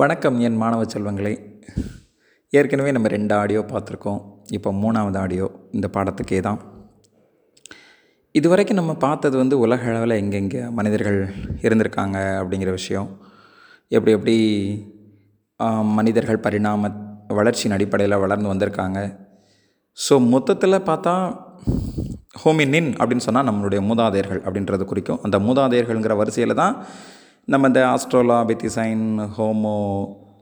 வணக்கம் என் மாணவ செல்வங்களே. ஏற்கனவே நம்ம ரெண்டு ஆடியோ பார்த்துருக்கோம். இப்போ மூணாவது ஆடியோ இந்த பாடத்துக்கே தான். இதுவரைக்கும் நம்ம பார்த்தது வந்து உலக அளவில் எங்கெங்கே மனிதர்கள் இருந்திருக்காங்க அப்படிங்கிற விஷயம். எப்படி எப்படி மனிதர்கள் பரிணாம வளர்ச்சியின் அடிப்படையில் வளர்ந்து வந்திருக்காங்க. ஸோ மொத்தத்தில் பார்த்தா ஹோமினின் அப்படின்னு சொன்னால் நம்மளுடைய மூதாதையர்கள் அப்படின்றது குறிக்கும். அந்த மூதாதையர்கள்ங்கிற வரிசையில் தான் நம்ம இந்த australopithecine Homo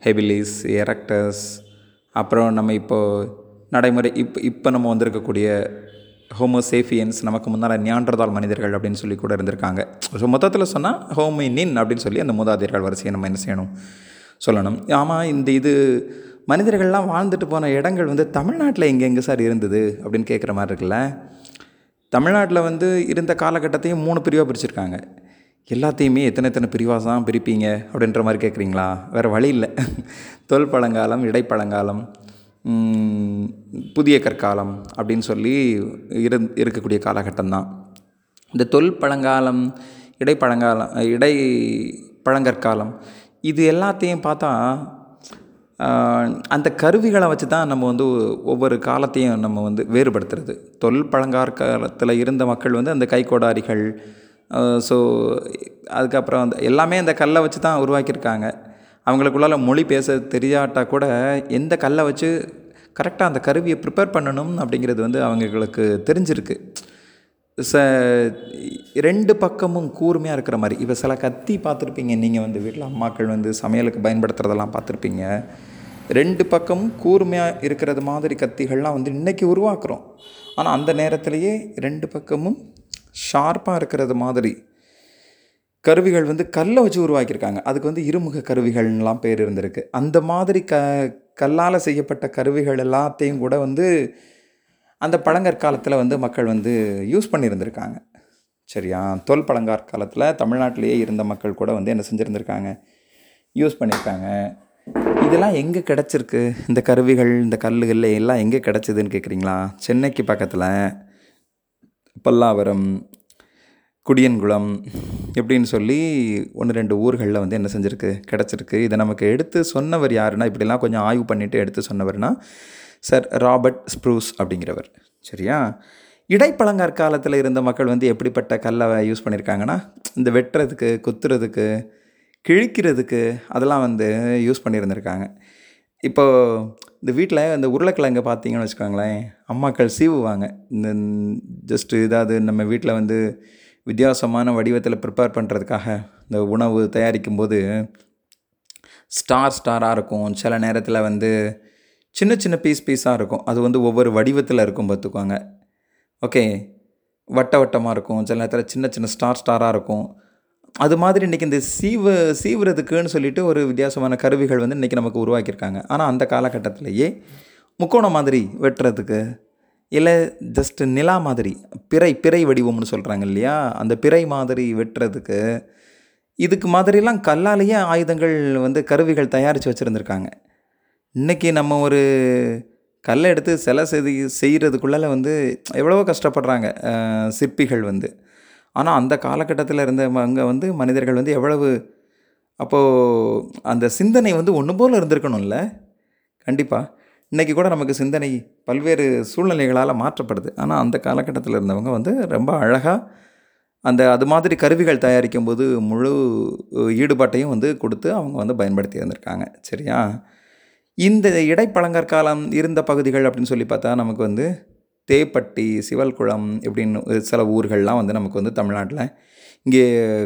habilis erectus அப்புறம் நம்ம இப்போ நடைமுறை இப்போ இப்போ நம்ம வந்திருக்கக்கூடிய ஹோமோசேஃபியன்ஸ் நமக்கு முன்னால் நியான்றதால் மனிதர்கள் அப்படின்னு சொல்லி கூட இருந்திருக்காங்க. ஸோ மொத்தத்தில் சொன்னால் ஹோமினின் அப்படின்னு சொல்லி அந்த மூதாதையர்கள் வரிசையை நம்ம என்ன செய்யணும்? சொல்லணும். ஆமாம் இந்த இது மனிதர்கள்லாம் வாழ்ந்துட்டு போன இடங்கள் வந்து தமிழ்நாட்டில் எங்கெங்கே சார் இருந்தது? அப்படின்னு கேட்குற மாதிரி இருக்குல்ல? தமிழ்நாட்டில் வந்து இருந்த காலகட்டத்தையும் மூணு பிரிவாக பிரிச்சிருக்காங்க. எல்லாத்தையுமே எத்தனை எத்தனை பிரிவாக தான் பிரிப்பீங்க அப்படின்ற மாதிரி கேட்குறீங்களா? வேறு வழி இல்லை. தொல் பழங்காலம் இடைப்பழங்காலம் புதிய கற்காலம் அப்படின்னு சொல்லி இரு இருக்கக்கூடிய காலகட்டம்தான் இந்த தொல் பழங்காலம் இடைப்பழங்காலம் இடை பழங்கற்காலம் இது எல்லாத்தையும் பார்த்தா அந்த கருவிகளை வச்சு தான் நம்ம வந்து ஒவ்வொரு காலத்தையும் நம்ம வந்து வேறுபடுத்துறது. தொல் பழங்காலத்தில் இருந்த மக்கள் வந்து அந்த கைக்கோடாரிகள் ஸோ அதுக்கப்புறம் அந்த எல்லாமே அந்த கல்லை வச்சு தான் உருவாக்கியிருக்காங்க. அவங்களுக்குள்ளால மொழி பேச தெரியாட்டா கூட எந்த கல்லை வச்சு கரெக்டாக அந்த கருவியை ப்ரிப்பேர் பண்ணணும் அப்படிங்கிறது வந்து அவங்களுக்கு தெரிஞ்சிருக்கு. ச ரெண்டு பக்கமும் கூர்மையாக இருக்கிற மாதிரி. இப்போ சில கத்தி பார்த்துருப்பீங்க. நீங்கள் வந்து வீட்டில் அம்மாக்கள் வந்து சமையலுக்கு பயன்படுத்துகிறதெல்லாம் பார்த்துருப்பீங்க. ரெண்டு பக்கமும் கூர்மையாக இருக்கிறது மாதிரி கத்திகள்லாம் வந்து இன்றைக்கி உருவாக்குறோம். ஆனால் அந்த நேரத்திலேயே ரெண்டு பக்கமும் ஷார்ப்பாக இருக்கிறது மாதிரி. கருவிகள் வந்து கல்லை வச்சு உருவாக்கியிருக்காங்க. அதுக்கு வந்து இருமுக கருவிகள்லாம் பேர் இருந்திருக்கு. அந்த மாதிரி க கல்லால் செய்யப்பட்ட கருவிகள் எல்லாத்தையும் கூட வந்து அந்த பழங்கற்காலத்தில் வந்து மக்கள் வந்து யூஸ் பண்ணியிருந்திருக்காங்க. சரியா? தொல் பழங்காற்காலத்தில் தமிழ்நாட்டிலேயே இருந்த மக்கள் கூட வந்து என்ன செஞ்சுருந்துருக்காங்க? யூஸ் பண்ணியிருக்காங்க. இதெல்லாம் எங்கே கிடச்சிருக்கு? இந்த கருவிகள் இந்த கல்லுகள் எல்லாம் எங்கே கிடச்சிதுன்னு கேட்குறீங்களா சென்னைக்கு பக்கத்தில். பல்லாவரம் குடியன்குளம் இப்படின்னு சொல்லி ஒன்று ரெண்டு ஊர்களில் வந்து என்ன செஞ்சுருக்கு? கிடச்சிருக்கு. இதை நமக்கு எடுத்து சொன்னவர் யாருன்னா இப்படிலாம் கொஞ்சம் ஆய்வு பண்ணிவிட்டு எடுத்து சொன்னவர்னா சார் ராபர்ட் ஸ்ப்ரூஸ் அப்படிங்கிறவர். சரியா? இடைப்பழங்கற்காலத்தில் இருந்த மக்கள் வந்து எப்படிப்பட்ட கல்லை யூஸ் பண்ணியிருக்காங்கன்னா இந்த வெட்டுறதுக்கு குத்துறதுக்கு கிழிக்கிறதுக்கு அதெல்லாம் வந்து யூஸ் பண்ணியிருந்திருக்காங்க இப்போ இந்த வீட்டில் இந்த உருளைக்கிழங்கு பார்த்தீங்கன்னு வச்சுக்கோங்களேன் அம்மாக்கள் சீவுவாங்க. இந்த ஜஸ்ட்டு ஏதாவது நம்ம வீட்டில் வந்து வித்தியாசமான வடிவத்தில் ப்ரிப்பேர் பண்ணுறதுக்காக இந்த உணவு தயாரிக்கும் போது ஸ்டார் ஸ்டாராக இருக்கும். சில நேரத்தில் வந்து சின்ன சின்ன பீஸ் பீஸாக இருக்கும். அது வந்து ஒவ்வொரு வடிவத்தில் இருக்கும் பார்த்துக்கோங்க. ஓகே வட்ட வட்டமாக இருக்கும். சில நேரத்தில் சின்ன சின்ன ஸ்டார் ஸ்டாராக இருக்கும். அது மாதிரி இன்றைக்கி இந்த சீவ சீவுறதுக்குன்னு சொல்லிட்டு ஒரு வித்தியாசமான கருவிகள் வந்து இன்றைக்கி நமக்கு உருவாக்கியிருக்காங்க. ஆனால் அந்த காலகட்டத்திலேயே முக்கோணம் மாதிரி வெட்டுறதுக்கு இல்லை ஜஸ்ட் நிலா மாதிரி பிறை பிறை வடிவம்னு சொல்கிறாங்க இல்லையா? அந்த பிறை மாதிரி வெட்டுறதுக்கு இதுக்கு மாதிரிலாம் கல்லாலேயே ஆயுதங்கள் வந்து கருவிகள் தயாரித்து வச்சுருந்துருக்காங்க. இன்றைக்கி நம்ம ஒரு கல்லை எடுத்து சிலை செய்து செய்கிறதுக்குள்ளால வந்து எவ்வளவோ கஷ்டப்படுறாங்க சிற்பிகள் வந்து. ஆனால் அந்த காலகட்டத்தில் இருந்த அங்கே வந்து மனிதர்கள் வந்து எவ்வளவு அப்போது அந்த சிந்தனை வந்து ஒன்று போல் இருந்திருக்கணும்ல? கண்டிப்பாக இன்றைக்கி கூட நமக்கு சிந்தனை பல்வேறு சூழ்நிலைகளால் மாற்றப்படுது. ஆனால் அந்த காலகட்டத்தில் இருந்தவங்க வந்து ரொம்ப அழகாக அந்த அது மாதிரி கருவிகள் தயாரிக்கும் போது முழு ஈடுபாட்டையும் வந்து கொடுத்து அவங்க வந்து பயன்படுத்தி இருந்திருக்காங்க. சரியா? இந்த இடைப்பழங்கற்காலம் இருந்த பகுதிகள் அப்படின்னு சொல்லி பார்த்தா நமக்கு வந்து தேப்பட்டி சிவல்குளம் இப்படின்னு ஒரு சில ஊர்கள்லாம் வந்து நமக்கு வந்து தமிழ்நாட்டில் இங்கே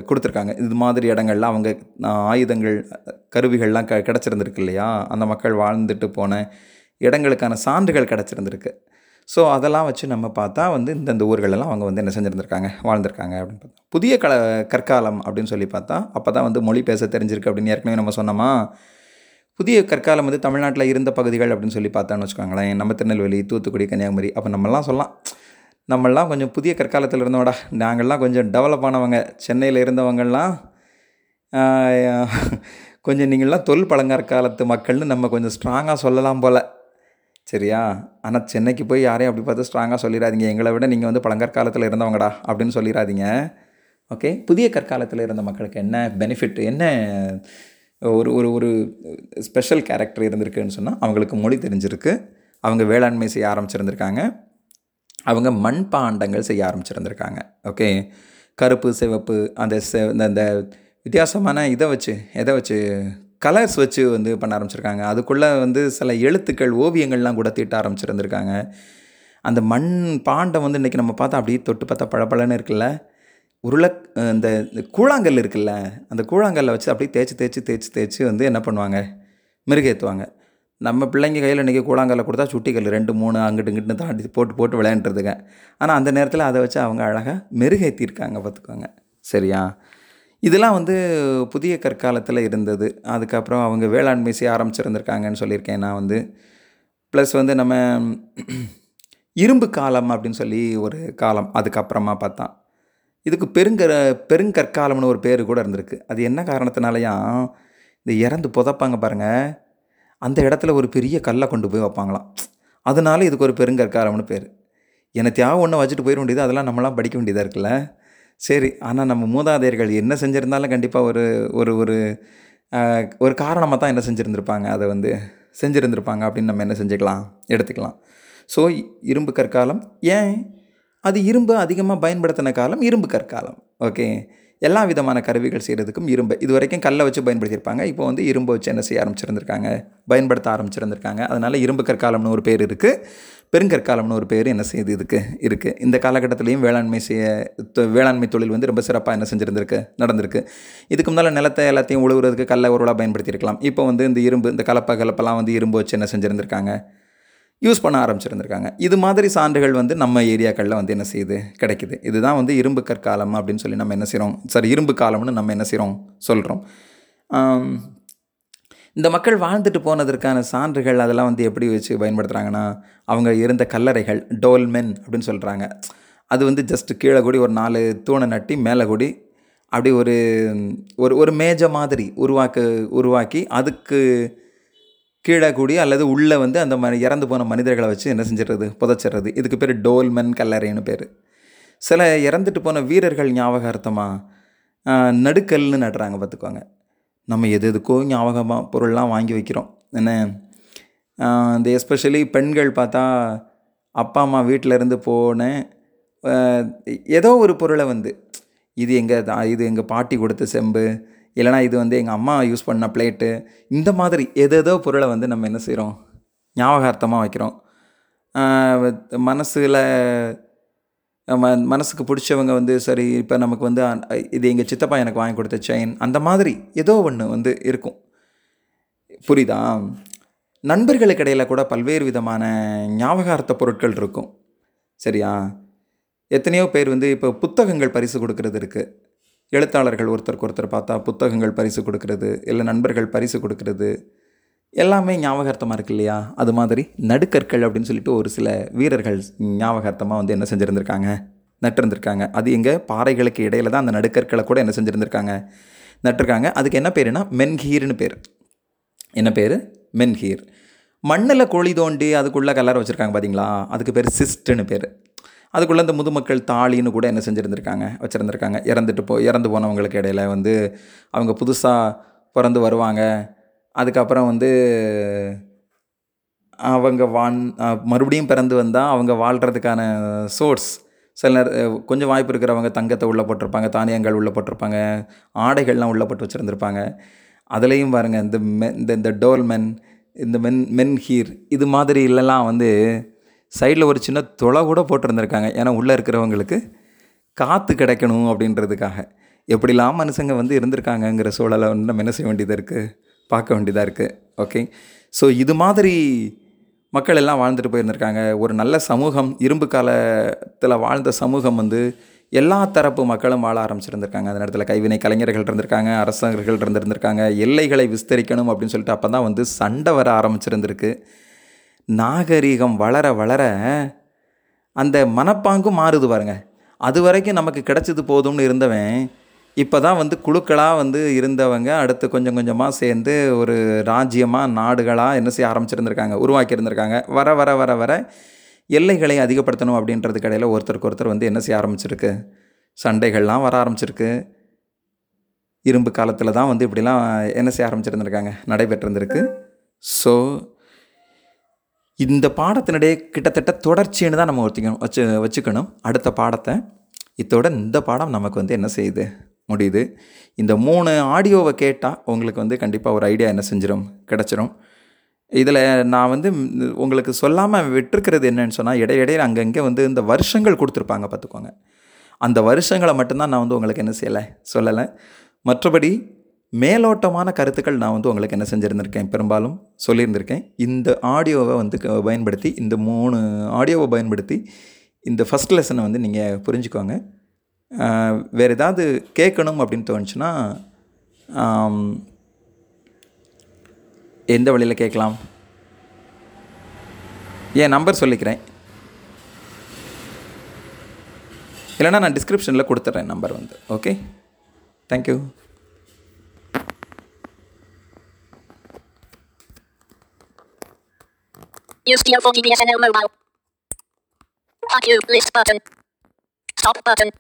கொடுத்துருக்காங்க. இது மாதிரி இடங்கள்லாம் அவங்க ஆயுதங்கள் கருவிகள்லாம் க கிடச்சிருந்துருக்கு இல்லையா? அந்த மக்கள் வாழ்ந்துட்டு போன இடங்களுக்கான சான்றுகள் கிடச்சிருந்துருக்கு. ஸோ அதெல்லாம் வச்சு நம்ம பார்த்தா வந்து இந்தந்த ஊர்களெல்லாம் அவங்க வந்து என்ன செஞ்சுருந்துருக்காங்க வாழ்ந்திருக்காங்க அப்படின்னு பார்த்தா. புதிய கல கற்காலம் அப்படின்னு சொல்லி பார்த்தா அப்போ தான் வந்து மொழி பேச தெரிஞ்சிருக்கு அப்படின்னு ஏற்கனவே நம்ம சொன்னோமா? புதிய கற்காலம் வந்து தமிழ்நாட்டில் இருந்த பகுதிகள் அப்படின்னு சொல்லி பார்த்தோன்னு வச்சுக்கோங்களேன். நம்ம திருநெல்வேலி தூத்துக்குடி கன்னியாகுமரி அப்போ நம்மலாம் சொல்லலாம். நம்மளாம் கொஞ்சம் புதிய கற்காலத்தில் இருந்தோம்டா. நாங்கள்லாம் கொஞ்சம் டெவலப் ஆனவங்க. சென்னையில் இருந்தவங்கள்லாம் கொஞ்சம் நீங்கள்லாம் தொல் பழங்கற்காலத்து மக்கள்னு நம்ம கொஞ்சம் ஸ்ட்ராங்காக சொல்லலாம் போல். சரியா? ஆனால் சென்னைக்கு போய் யாரையும் அப்படி பார்த்து ஸ்ட்ராங்காக சொல்லிடாதீங்க. எங்களை விட நீங்கள் வந்து பழங்கற்காலத்தில் இருந்தவங்கடா அப்படின்னு சொல்லிடாதீங்க. ஓகே புதிய கற்காலத்தில் இருந்த மக்களுக்கு என்ன பெனிஃபிட் என்ன ஒரு ஒரு ஒரு ஸ்பெஷல் கேரக்டர் இருந்திருக்குன்னு சொன்னால் அவங்களுக்கு மொழி தெரிஞ்சிருக்கு. அவங்க வேளாண்மை செய்ய ஆரம்பிச்சிருந்திருக்காங்க. அவங்க மண்பாண்டங்கள் செய்ய ஆரம்பிச்சிருந்திருக்காங்க. ஓகே கருப்பு சிவப்பு அந்த செ இந்த வித்தியாசமான இதை வச்சு எதை வச்சு கலர்ஸ் வச்சு வந்து பண்ண ஆரம்பிச்சிருக்காங்க. அதுக்குள்ளே வந்து சில எழுத்துக்கள் ஓவியங்கள்லாம் கூட தீட்ட ஆரம்பிச்சிருந்திருக்காங்க. அந்த மண் பாண்டம் வந்து இன்றைக்கி நம்ம பார்த்தா அப்படியே தொட்டு பார்த்தா பளபளன்னு இருக்குல்ல? உருளை இந்த இந்த கூழாங்கல் இருக்குல்ல அந்த கூழாங்கல்லை வச்சு அப்படியே தேய்ச்சி தேய்ச்சி தேய்ச்சி தேய்ச்சி வந்து என்ன பண்ணுவாங்க? மிருகேற்றுவாங்க நம்ம பிள்ளைங்க கையில் இன்றைக்கி கூழாங்கல்ல கொடுத்தா சுட்டிக்கல் ரெண்டு மூணு அங்கிட்டு இங்கிட்டு தாண்டி போட்டு போட்டு விளையாண்டுருதுங்க. ஆனால் அந்த நேரத்தில் அதை வச்சு அவங்க அழகாக மெருகேற்றிருக்காங்க பார்த்துக்கோங்க. சரியா? இதெல்லாம் வந்து புதிய கற்காலத்தில் இருந்தது. அதுக்கப்புறம் அவங்க வேளாண்மை செய்ய ஆரம்பிச்சிருந்திருக்காங்கன்னு சொல்லியிருக்கேன் நான் வந்து. ப்ளஸ் வந்து நம்ம இரும்பு காலம் அப்படின்னு சொல்லி ஒரு காலம் அதுக்கப்புறமா பார்த்தா இதுக்கு பெருங்கர பெருங்கற்காலம்னு ஒரு பேர் கூட இருந்திருக்கு. அது என்ன காரணத்தினாலையும் இந்த இறந்து புதைப்பாங்க பாருங்கள் அந்த இடத்துல ஒரு பெரிய கல்லை கொண்டு போய் வைப்பாங்களாம். அதனால இதுக்கு ஒரு பெருங்கற்காலம்னு பேர். என்னத்தையாவது ஒன்று வச்சுட்டு போயிட வேண்டியது அதெல்லாம் நம்மளாம் படிக்க வேண்டியதாக இருக்குல்ல? சரி ஆனால் நம்ம மூதாதையர்கள் என்ன செஞ்சுருந்தாலும் கண்டிப்பாக ஒரு ஒரு ஒரு ஒரு காரணமாக தான் என்ன செஞ்சுருந்துருப்பாங்க. அதை வந்து செஞ்சுருந்துருப்பாங்க அப்படின்னு நம்ம என்ன செஞ்சுக்கலாம்? எடுத்துக்கலாம். ஸோ இரும்பு கற்காலம். ஏன்? அது இரும்பு அதிகமாக பயன்படுத்தின காலம் இரும்பு கற்காலம். ஓகே எல்லா விதமான கருவிகள் செய்கிறதுக்கும் இரும்பு. இது வரைக்கும் கல்லை வச்சு பயன்படுத்தியிருப்பாங்க. இப்போ வந்து இரும்பு வச்சு என்ன செய்ய ஆரம்பிச்சிருந்திருக்காங்க? பயன்படுத்த ஆரம்பிச்சிருந்திருக்காங்க. அதனால் இரும்பு கற்காலம்னு ஒரு பேர் இருக்குது பெருங்கற்காலம்னு ஒரு பேர் என்ன செய்யுது இதுக்கு இருக்குது இந்த காலகட்டத்திலையும் வேளாண்மை செய்ய தொ- வேளாண்மை தொழில் வந்து ரொம்ப சிறப்பாக என்ன செஞ்சுருந்துருக்கு நடந்திருக்கு. இதுக்கு முன்னால் நிலத்தை எல்லாத்தையும் உழுவுறதுக்கு கல்லை உருளாக பயன்படுத்தியிருக்கலாம். இப்போ வந்து இந்த இரும்பு இந்த கலப்பை கலப்பெல்லாம் வந்து இரும்பு வச்சு என்ன செஞ்சுருந்துருக்காங்க? யூஸ் பண்ண ஆரம்பிச்சிருந்திருக்காங்க. இது மாதிரி சான்றுகள் வந்து நம்ம ஏரியாக்களில் வந்து என்ன செய்யுது? கிடைக்குது. இதுதான் வந்து இரும்பு கற்காலம் அப்படின்னு சொல்லி நம்ம என்ன செய்கிறோம் சாரி இரும்பு காலம்னு நம்ம என்ன செய்கிறோம் சொல்கிறோம் இந்த மக்கள் வாழ்ந்துட்டு போனதற்கான சான்றுகள் அதெல்லாம் வந்து எப்படி வச்சு பயன்படுத்துகிறாங்கன்னா அவங்க இருந்த கல்லறைகள் டோல்மென் அப்படின்னு சொல்கிறாங்க அது வந்து ஜஸ்ட் கீழே கூடி ஒரு நாலு தூணை நட்டி மேலே கூடி அப்படி ஒரு ஒரு ஒரு மேஜை மாதிரி உருவாக்க உருவாக்கி அதுக்கு கீழே கூடி அல்லது உள்ளே வந்து அந்த மாதிரி இறந்து போன மனிதர்களை வச்சு என்ன செஞ்சிடுறது? புதைச்சிடுறது. இதுக்கு பேர் டோல்மென் கல்லறைன்னு பேர். சில இறந்துட்டு போன வீரர்கள் ஞாபகார்த்தமாக நடுக்கல்னு நடுறாங்க பார்த்துக்கோங்க. நம்ம எது எதுக்கோ ஞாபகமாக பொருள்லாம் வாங்கி வைக்கிறோம். என்ன? இந்த எஸ்பெஷலி பெண்கள் பார்த்தா அப்பா அம்மா வீட்டில் இருந்து போனேன் ஏதோ ஒரு பொருளை வந்து இது எங்கள் இது எங்கள் பாட்டி கொடுத்த செம்பு இல்லைனா இது வந்து எங்கள் அம்மா யூஸ் பண்ண பிளேட்டு இந்த மாதிரி எதேதோ பொருளை வந்து நம்ம என்ன செய்கிறோம் ஞாபகார்த்தமாக வைக்கிறோம். மனசில் ம மனசுக்கு பிடிச்சவங்க வந்து சரி இப்போ நமக்கு வந்து இது எங்கள் சித்தப்பா எனக்கு வாங்கி கொடுத்த செயின் அந்த மாதிரி ஏதோ ஒன்று வந்து இருக்கும். புரியுதா? நண்பர்களுக்கிடையில் கூட பல்வேறு விதமான ஞாபகார்த்த பொருட்கள் இருக்கும். சரியா? எத்தனையோ பேர் வந்து இப்போ புத்தகங்கள் பரிசு கொடுக்கறது இருக்குது எழுத்தாளர்கள் ஒருத்தருக்கு ஒருத்தர் பார்த்தா புத்தகங்கள் பரிசு கொடுக்கறது இல்லை நண்பர்கள் பரிசு கொடுக்கறது எல்லாமே ஞாபகார்த்தமாக இருக்கு இல்லையா? அது மாதிரி நடுக்கற்கள் அப்படின்னு சொல்லிட்டு ஒரு சில வீரர்கள் ஞாபகார்த்தமாக வந்து என்ன செஞ்சுருந்துருக்காங்க? நட்டிருந்திருக்காங்க. அது எங்கே? பாறைகளுக்கு இடையில தான் அந்த நடுக்கற்களை கூட என்ன செஞ்சுருந்துருக்காங்க? நட்டிருக்காங்க. அதுக்கு என்ன பேருனா மென்ஹீர்னு பேர். என்ன பேர்? மென்ஹீர். மண்ணில் குழி தோண்டி அதுக்குள்ளே கலர் வச்சுருக்காங்க பார்த்தீங்களா அதுக்கு பேர் சிஸ்ட்டுன்னு பேர். அதுக்குள்ளே இந்த முதுமக்கள் தாலின்னு கூட என்ன செஞ்சுருந்துருக்காங்க வச்சுருந்துருக்காங்க. இறந்துட்டு போ இறந்து போனவங்களுக்கு இடையில வந்து அவங்க புதுசாக பிறந்து வருவாங்க. அதுக்கப்புறம் வந்து அவங்க வான் மறுபடியும் பிறந்து வந்தால் அவங்க வாழ்கிறதுக்கான சோர்ஸ். சில நேர கொஞ்சம் வாய்ப்பு இருக்கிறவங்க தங்கத்தை உள்ளே போட்டிருப்பாங்க தானியங்கள் உள்ளே போட்டிருப்பாங்க ஆடைகள்லாம் உள்ளே போட்டு வச்சுருந்துருப்பாங்க. அதுலேயும் பாருங்கள் இந்த மெ இந்த இந்த டோல்மென் இந்த மென் மென் ஹீர் இது மாதிரி இல்லைலாம் வந்து சைடில் ஒரு சின்ன துளை கூட போட்டிருந்துருக்காங்க. ஏன்னா உள்ளே இருக்கிறவங்களுக்கு காற்று கிடைக்கணும் அப்படின்றதுக்காக. எப்படிலாம் மனுஷங்க வந்து இருந்திருக்காங்கங்கிற சூழலை வந்து நம்ம என்ன செய்ய வேண்டியதாக இருக்குது? பார்க்க வேண்டியதாக இருக்குது. ஓகே. ஸோ இது மாதிரி மக்கள் எல்லாம் வாழ்ந்துட்டு போயிருந்திருக்காங்க. ஒரு நல்ல சமூகம் இரும்பு காலத்தில் வாழ்ந்த சமூகம் வந்து எல்லா தரப்பு மக்களும் வாழ ஆரம்பிச்சிருந்திருக்காங்க. அந்த நேரத்தில் கைவினை கலைஞர்கள் இருந்திருக்காங்க அரசர்கள் இருந்திருந்திருக்காங்க. எல்லைகளை விஸ்தரிக்கணும் அப்படின்னு சொல்லிட்டு அப்போ தான் வந்து சண்டை வர ஆரம்பிச்சிருந்திருக்கு. நாகரீகம் வளர வளர அந்த மனப்பாங்கும் மாறுது பாருங்க. அது வரைக்கும் நமக்கு கிடைச்சது போதும்னு இருந்தவன் இப்போ தான் வந்து குழுக்களாக வந்து இருந்தவங்க அடுத்து கொஞ்சம் கொஞ்சமாக சேர்ந்து ஒரு ராஜ்யமாக நாடுகளாக என்ன செய்ய ஆரம்பிச்சிருந்திருக்காங்க உருவாக்கி இருந்திருக்காங்க வர வர வர வர எல்லைகளை அதிகப்படுத்தணும் அப்படின்றது கடையில் ஒருத்தருக்கு ஒருத்தர் வந்து என்ன செய்ய ஆரம்பிச்சிருக்கு. சண்டைகள்லாம் வர ஆரம்பிச்சிருக்கு. இரும்பு காலத்தில் தான் வந்து இப்படிலாம் என்ன செய்ய ஆரம்பிச்சிருந்துருக்காங்க நடைபெற்றிருந்திருக்கு. ஸோ இந்த பாடத்தினுடைய கிட்டத்தட்ட தொடர்ச்சின்னு தான் நம்ம ஒருத்திக்கணும் வச்சு வச்சுக்கணும். அடுத்த பாடத்தை இதோட இந்த பாடம் நமக்கு வந்து என்ன செய்யுது? முடியுது. இந்த மூணு ஆடியோவை கேட்டால் உங்களுக்கு வந்து கண்டிப்பாக ஒரு ஐடியா என்ன செஞ்சிடும் கிடச்சிரும். இதில் நான் வந்து உங்களுக்கு சொல்லாமல் விட்டுருக்கிறது என்னன்னு சொன்னால் இடையிடையே அங்கங்கே வந்து இந்த வருஷங்கள் கொடுத்துருப்பாங்க பார்த்துக்கோங்க. அந்த வருஷங்களை மட்டும்தான் நான் வந்து உங்களுக்கு என்ன செய்யலை சொல்லலை. மற்றபடி மேலோட்டமான கருத்துக்கள் நான் வந்து உங்களுக்கு என்ன செஞ்சுருந்துருக்கேன்? பெரும்பாலும் சொல்லியிருந்திருக்கேன். இந்த ஆடியோவை வந்து க- பயன்படுத்தி இந்த மூணு ஆடியோவை பயன்படுத்தி இந்த ஃபஸ்ட் லெசனை வந்து நீங்கள் புரிஞ்சுக்கோங்க. வேறு ஏதாவது கேட்கணும் அப்படின்னு தோணுச்சுன்னா எந்த வழியில் கேட்கலாம்? என் நம்பர் சொல்லிக்கிறேன். இல்லைனா நான் டிஸ்கிரிப்ஷனில் கொடுத்துட்றேன் நம்பர் வந்து. Okay thank you Use PO40 BSNL mobile. IQ list button. Stop button.